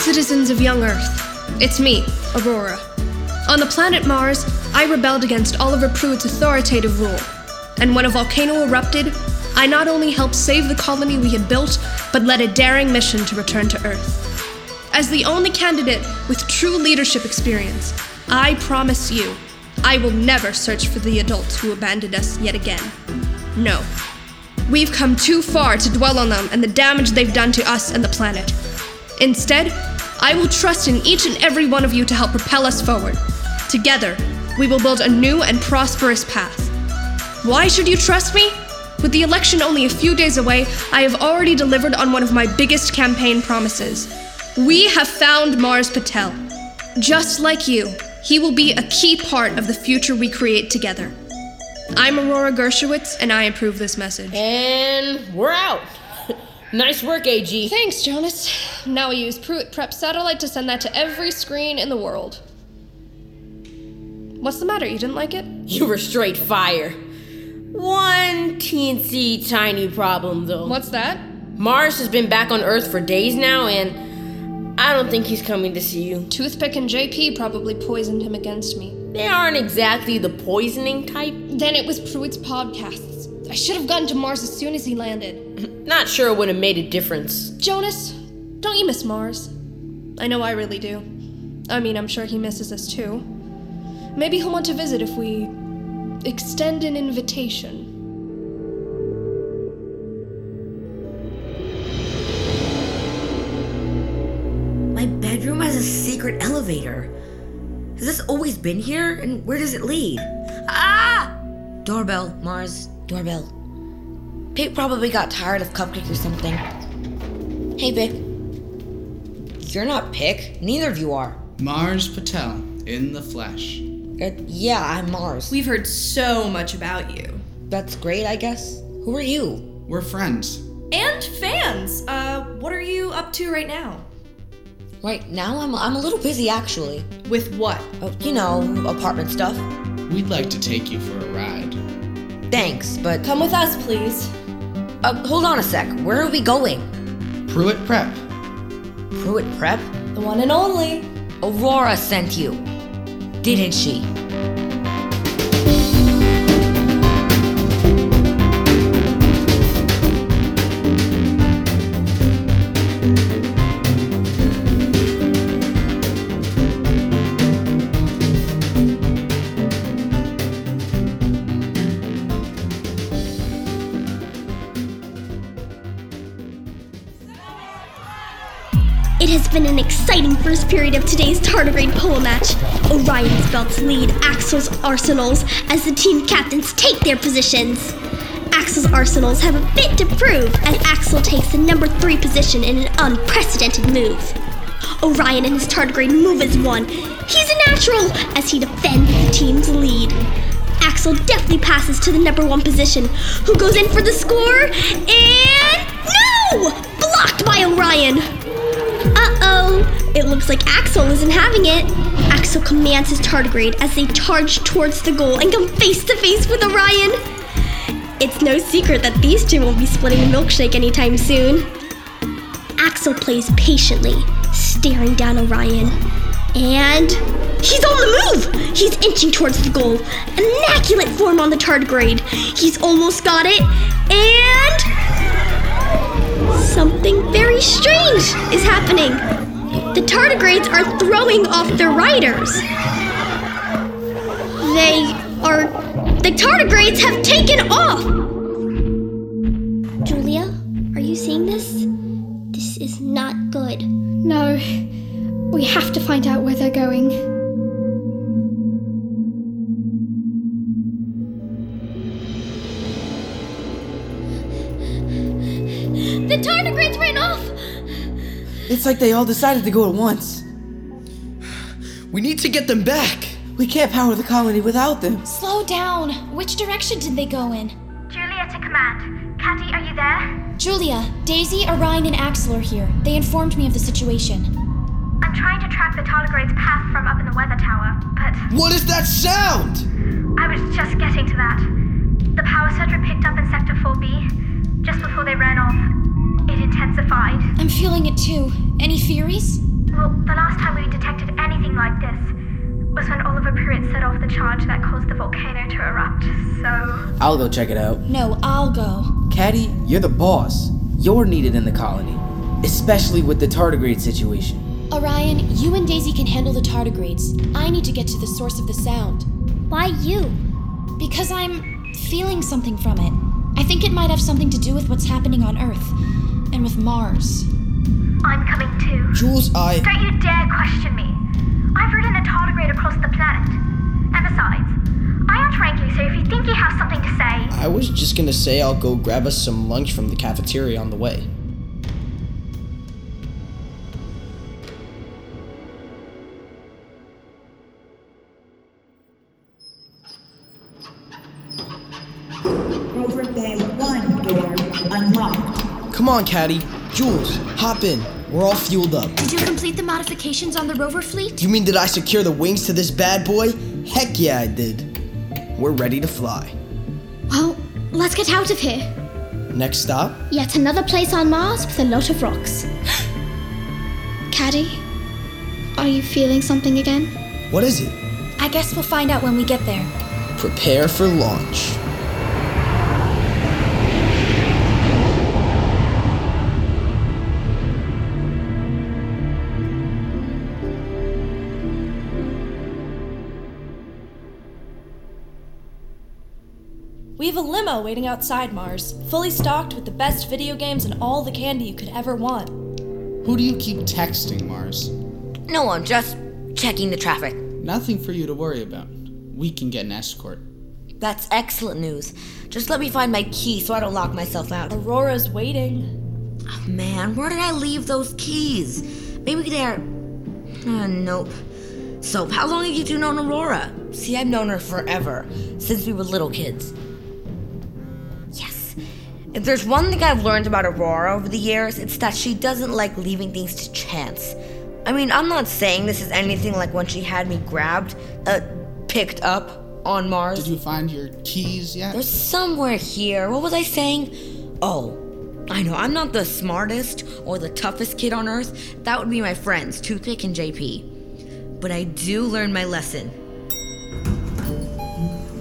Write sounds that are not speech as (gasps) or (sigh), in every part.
citizens of young Earth. It's me, Aurora. On the planet Mars, I rebelled against Oliver Pruitt's authoritative rule. And when a volcano erupted, I not only helped save the colony we had built, but led a daring mission to return to Earth. As the only candidate with true leadership experience, I promise you, I will never search for the adults who abandoned us yet again. No. We've come too far to dwell on them and the damage they've done to us and the planet. Instead, I will trust in each and every one of you to help propel us forward. Together, we will build a new and prosperous path. Why should you trust me? With the election only a few days away, I have already delivered on one of my biggest campaign promises. We have found Mars Patel. Just like you, he will be a key part of the future we create together. I'm Aurora Dershowitz, and I approve this message. And we're out. Nice work, AG. Thanks, Jonas. Now we use Pruitt Prep satellite to send that to every screen in the world. What's the matter? You didn't like it? (laughs) You were straight fire. One teensy tiny problem, though. What's that? Mars has been back on Earth for days now, and I don't think he's coming to see you. Toothpick and JP probably poisoned him against me. They aren't exactly the poisoning type. Then it was Pruitt's podcasts. I should have gotten to Mars as soon as he landed. (clears throat) Not sure it would have made a difference. Jonas, don't you miss Mars? I know I really do. I mean, I'm sure he misses us too. Maybe he'll want to visit if we extend an invitation. My bedroom has a secret elevator. Has this always been here? And where does it lead? Ah! Doorbell, Mars, doorbell. Pig probably got tired of Cupcake or something. Hey, Pig. You're not Pig. Neither of you are. Mars Patel in the flesh. Uh, yeah, I'm Mars. We've heard so much about you. That's great, I guess. Who are you? We're friends. And fans. Uh, what are you up to right now? Right now, I'm, I'm a little busy actually. With what? Oh, you know, apartment stuff. We'd like to take you for a ride. Thanks, but. Come with us, please. Uh, hold on a sec. Where are we going? Pruitt Prep. Pruitt Prep? The one and only. Aurora sent you. Didn't she? Has been an exciting first period of today's tardigrade polo match. Orion's belts lead Axel's Arsenals as the team captains take their positions. Axel's Arsenals have a bit to prove as Axel takes the number three position in an unprecedented move. Orion and his tardigrade move as one. He's a natural as he defends the team's lead. Axel deftly passes to the number one position, who goes in for the score, and looks like Axel isn't having it. Axel commands his tardigrade as they charge towards the goal and come face to face with Orion. It's no secret that these two won't be splitting a milkshake anytime soon. Axel plays patiently, staring down Orion. And he's on the move! He's inching towards the goal. Immaculate form on the tardigrade. He's almost got it. And something very strange is happening. The tardigrades are throwing off their riders. They are. The tardigrades have taken off! Julia, are you seeing this? This is not good. No, we have to find out where they're going. It's like they all decided to go at once. We need to get them back. We can't power the colony without them. Slow down. Which direction did they go in? Julia to command. Caddy, are you there? Julia, Daisy, Orion, and Axel are here. They informed me of the situation. I'm trying to track the tardigrade's path from up in the weather tower, but What is that sound? I was just getting to that. The power surge we picked up in Sector 4B, just before they ran off, it intensified. I'm feeling it too. Any theories? Well, the last time we detected anything like this was when Oliver Pruitt set off the charge that caused the volcano to erupt, so. I'll go check it out. No, I'll go. Caddy, you're the boss. You're needed in the colony, especially with the tardigrade situation. Orion, you and Daisy can handle the tardigrades. I need to get to the source of the sound. Why you? Because I'm feeling something from it. I think it might have something to do with what's happening on Earth and with Mars. I'm coming too. Jules, I. Don't you dare question me. I've ridden a tardigrade across the planet. And besides, I outrank you, so if you think you have something to say. I was just gonna say I'll go grab us some lunch from the cafeteria on the way. Rover Bay 1 door unlocked. Come on, Caddy. Jules, hop in. We're all fueled up. Did you complete the modifications on the rover fleet? You mean did I secure the wings to this bad boy? Heck yeah, I did. We're ready to fly. Well, let's get out of here. Next stop? Yet another place on Mars with a lot of rocks. (gasps) Caddy, are you feeling something again? What is it? I guess we'll find out when we get there. Prepare for launch. We have a limo waiting outside Mars, fully stocked with the best video games and all the candy you could ever want. Who do you keep texting, Mars? No one, just checking the traffic. Nothing for you to worry about. We can get an escort. That's excellent news. Just let me find my key so I don't lock myself out. Aurora's waiting. Oh, man, where did I leave those keys? Maybe they're. Uh, nope. So, how long have you two known Aurora? See, I've known her forever, since we were little kids. Yes. If there's one thing I've learned about Aurora over the years, it's that she doesn't like leaving things to chance. I mean, I'm not saying this is anything like when she had me grabbed, uh, picked up on Mars. Did you find your keys yet? They're somewhere here. What was I saying? Oh, I know. I'm not the smartest or the toughest kid on Earth. That would be my friends, Toothpick and JP. But I do learn my lesson.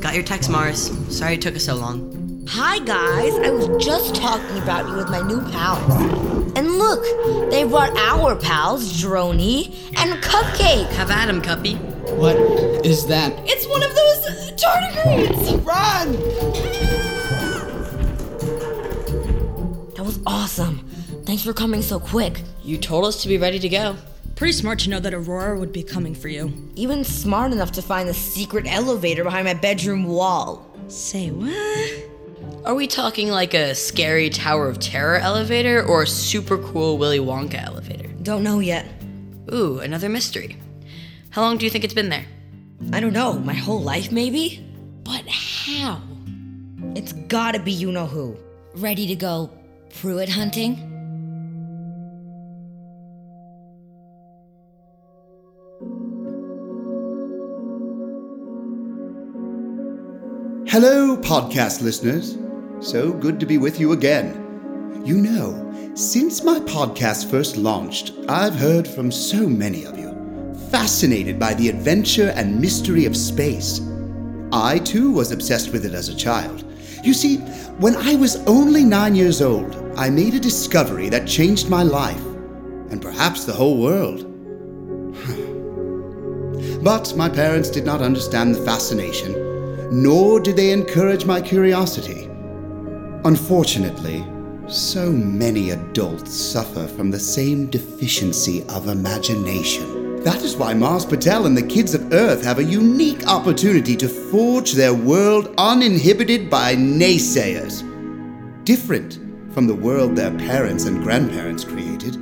Got your text, Mars. Sorry it took us so long. Hi, guys. I was just talking about you with my new pals. And look, they brought our pals, Droney and Cupcake. Have at him, Cuppy. What is that? It's one of those uh, tardigrades! Run! That was awesome. Thanks for coming so quick. You told us to be ready to go. Pretty smart to know that Aurora would be coming for you. Even smart enough to find the secret elevator behind my bedroom wall. Say what? Are we talking like a scary Tower of Terror elevator or a super cool Willy Wonka elevator? Don't know yet. Ooh, another mystery. How long do you think it's been there? I don't know, my whole life maybe? But how? It's gotta be you know who. Ready to go Pruitt hunting? Hello, podcast listeners. So good to be with you again. You know, since my podcast first launched, I've heard from so many of you, fascinated by the adventure and mystery of space. I too was obsessed with it as a child. You see, when I was only nine years old, I made a discovery that changed my life, and perhaps the whole world. (sighs) but my parents did not understand the fascination nor did they encourage my curiosity. Unfortunately, so many adults suffer from the same deficiency of imagination. That is why Mars Patel and the kids of Earth have a unique opportunity to forge their world uninhibited by naysayers. Different from the world their parents and grandparents created.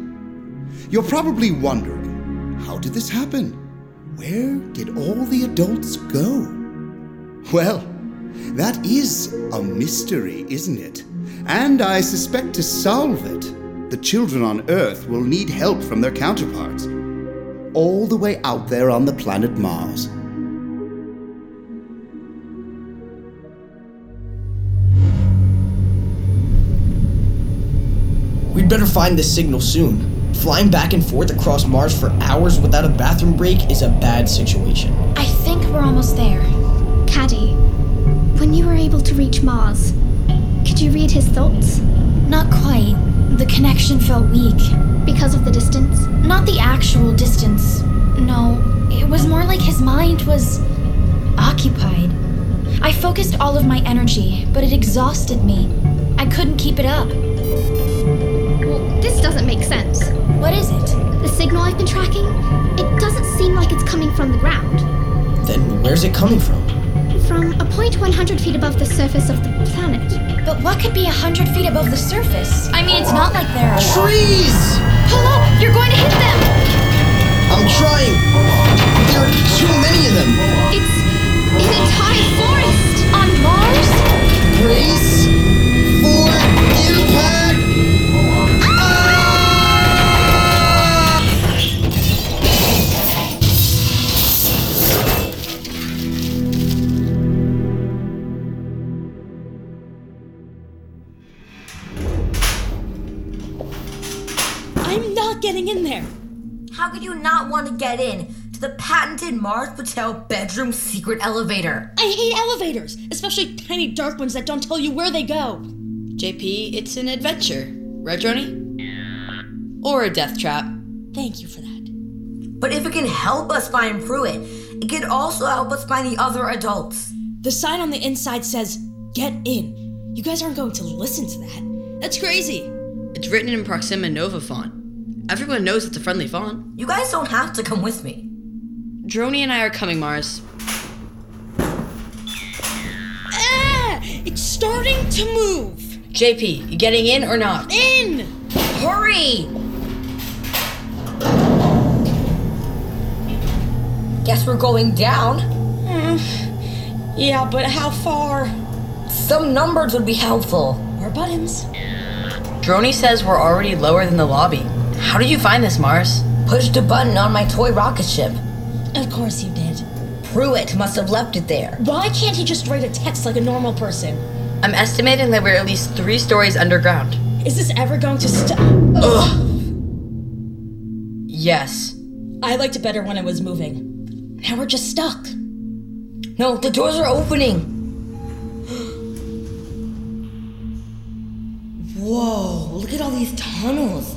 You're probably wondering how did this happen? Where did all the adults go? Well, that is a mystery, isn't it? And I suspect to solve it, the children on Earth will need help from their counterparts. All the way out there on the planet Mars. We'd better find this signal soon. Flying back and forth across Mars for hours without a bathroom break is a bad situation. I think we're almost there. Caddy, when you were able to reach Mars, could you read his thoughts? Not quite. The connection felt weak. Because of the distance? Not the actual distance. No, it was more like his mind was occupied. I focused all of my energy, but it exhausted me. I couldn't keep it up. Well, this doesn't make sense. What is it? The signal I've been tracking, it doesn't seem like it's coming from the ground. Then where's it coming from? From a point 100 feet above the surface of the planet. But what could be hundred feet above the surface? I mean, it's not like there are Trees! Pull up! You're going to hit them! The Mars Patel bedroom secret elevator? I hate elevators, especially tiny dark ones that don't tell you where they go. JP, it's an adventure. Right, Joni? Or a death trap. Thank you for that. But if it can help us find Pruitt, it could also help us find the other adults. The sign on the inside says, Get in. You guys aren't going to listen to that. That's crazy. It's written in Proxima Nova font. Everyone knows it's a friendly font. You guys don't have to come with me. Droney and I are coming, Mars. Ah! It's starting to move. JP, you getting in or not? In! Hurry! Guess we're going down. Yeah, but how far? Some numbers would be helpful. More buttons. Droney says we're already lower than the lobby. How did you find this, Mars? Pushed a button on my toy rocket ship. Of course you did. Pruitt must have left it there. Why can't he just write a text like a normal person? I'm estimating that we're at least three stories underground. Is this ever going to stop? Ugh. Yes. I liked it better when it was moving. Now we're just stuck. No, the doors are opening. Whoa, look at all these tunnels.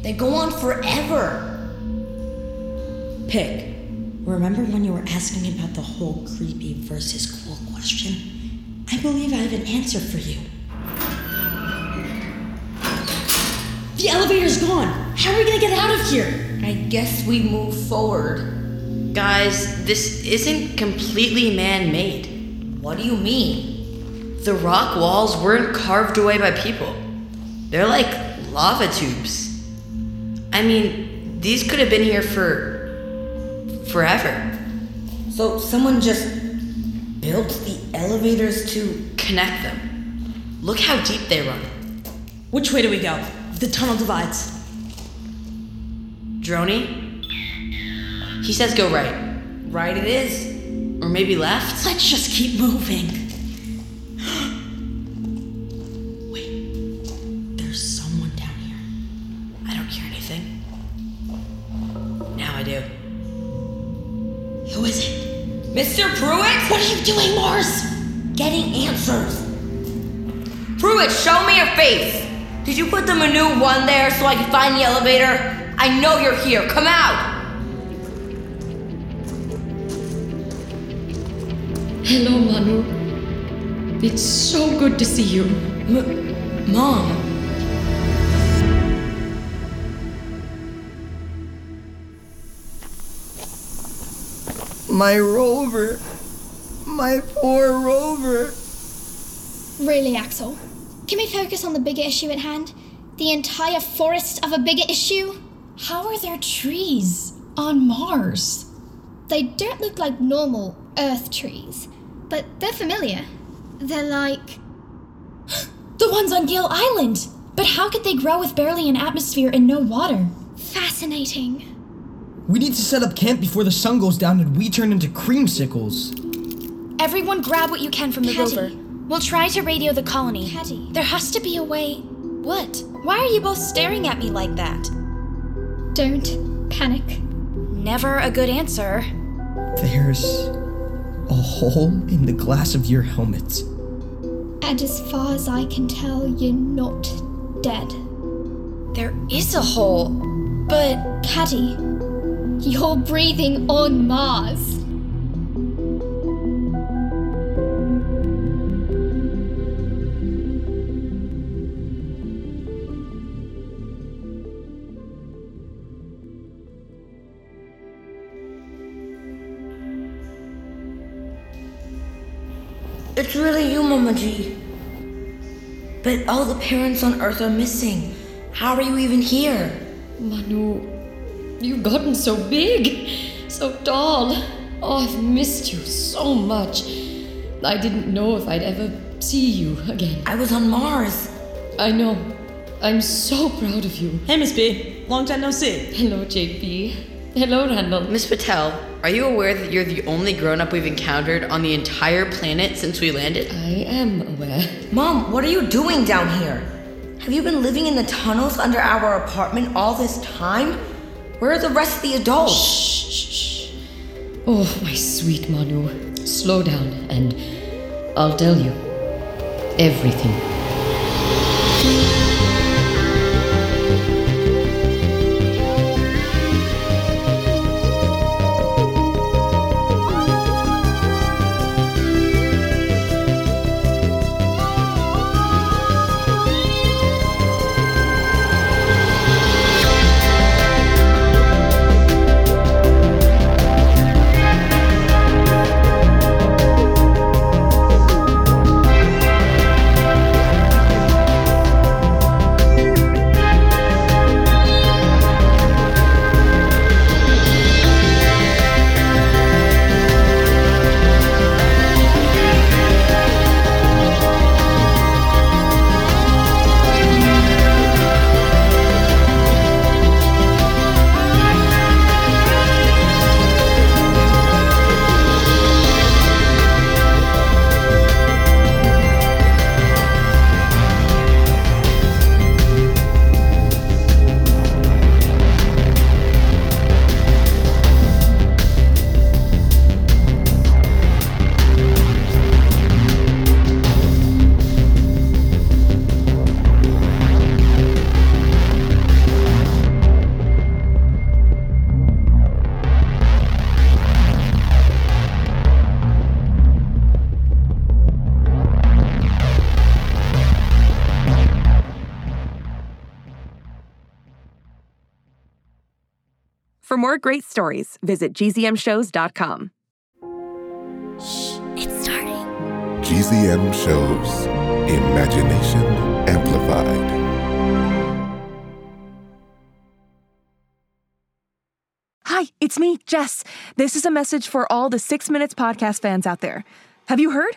They go on forever. Pig, remember when you were asking about the whole creepy versus cool question? I believe I have an answer for you. The elevator's gone. How are we gonna get out of here? I guess we move forward. Guys, this isn't completely man made. What do you mean? The rock walls weren't carved away by people, they're like lava tubes. I mean, these could have been here for. Forever. So someone just built the elevators to. Connect them. Look how deep they run. Which way do we go? The tunnel divides. Droney? He says go right. Right, it is. Or maybe left? Let's just keep moving. Who is it? Mr. Pruitt? What are you doing, Mars? Getting answers. Pruitt, show me your face. Did you put the menu one there so I can find the elevator? I know you're here. Come out. Hello, Manu. It's so good to see you. M- Mom. My rover. My poor rover. Really, Axel? Can we focus on the bigger issue at hand? The entire forest of a bigger issue? How are there trees on Mars? They don't look like normal Earth trees, but they're familiar. They're like. (gasps) The ones on Gale Island! But how could they grow with barely an atmosphere and no water? fascinating. We need to set up camp before the sun goes down and we turn into creamsicles. Everyone grab what you can from the Patty. rover. We'll try to radio the colony. Patty. There has to be a way. What? Why are you both staring at me like that? Don't panic. Never a good answer. There's a hole in the glass of your helmet. And as far as I can tell, you're not dead. There is a hole, but. Caddy, you're breathing on Mars. It's really you, Mama G. But all the parents on Earth are missing. How are you even here? Manu, you've gotten so big, so tall. Oh, I've missed you so much. I didn't know if I'd ever see you again. I was on Mars. I know. I'm so proud of you. Hey, Miss B. Long time no see. Hello, JP. Hello, Randall. Miss Patel, are you aware that you're the only grown up we've encountered on the entire planet since we landed? I am aware. Mom, what are you doing down here? Have you been living in the tunnels under our apartment all this time? Where are the rest of the adults? Shh, shh, shh. Oh, my sweet Manu. Slow down and I'll tell you everything. More great stories, visit gzmshows.com. Shh, It's starting. GZM shows Imagination Amplified. Hi, it's me, Jess. This is a message for all the Six Minutes podcast fans out there. Have you heard?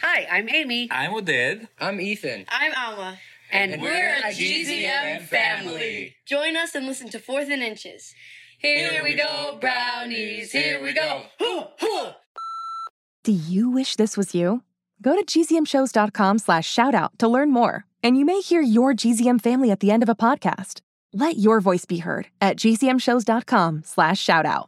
Hi, I'm Amy. I'm Oded. I'm Ethan. I'm Alma. And, we're a GZM family. Join us and listen to Fourth and Inches. Here we go, brownies. Here we go. Do you wish this was you? Go to gzmshows.com slash shoutout to learn more, and you may hear your GZM family at the end of a podcast. Let your voice be heard at gzmshows.com slash shoutout.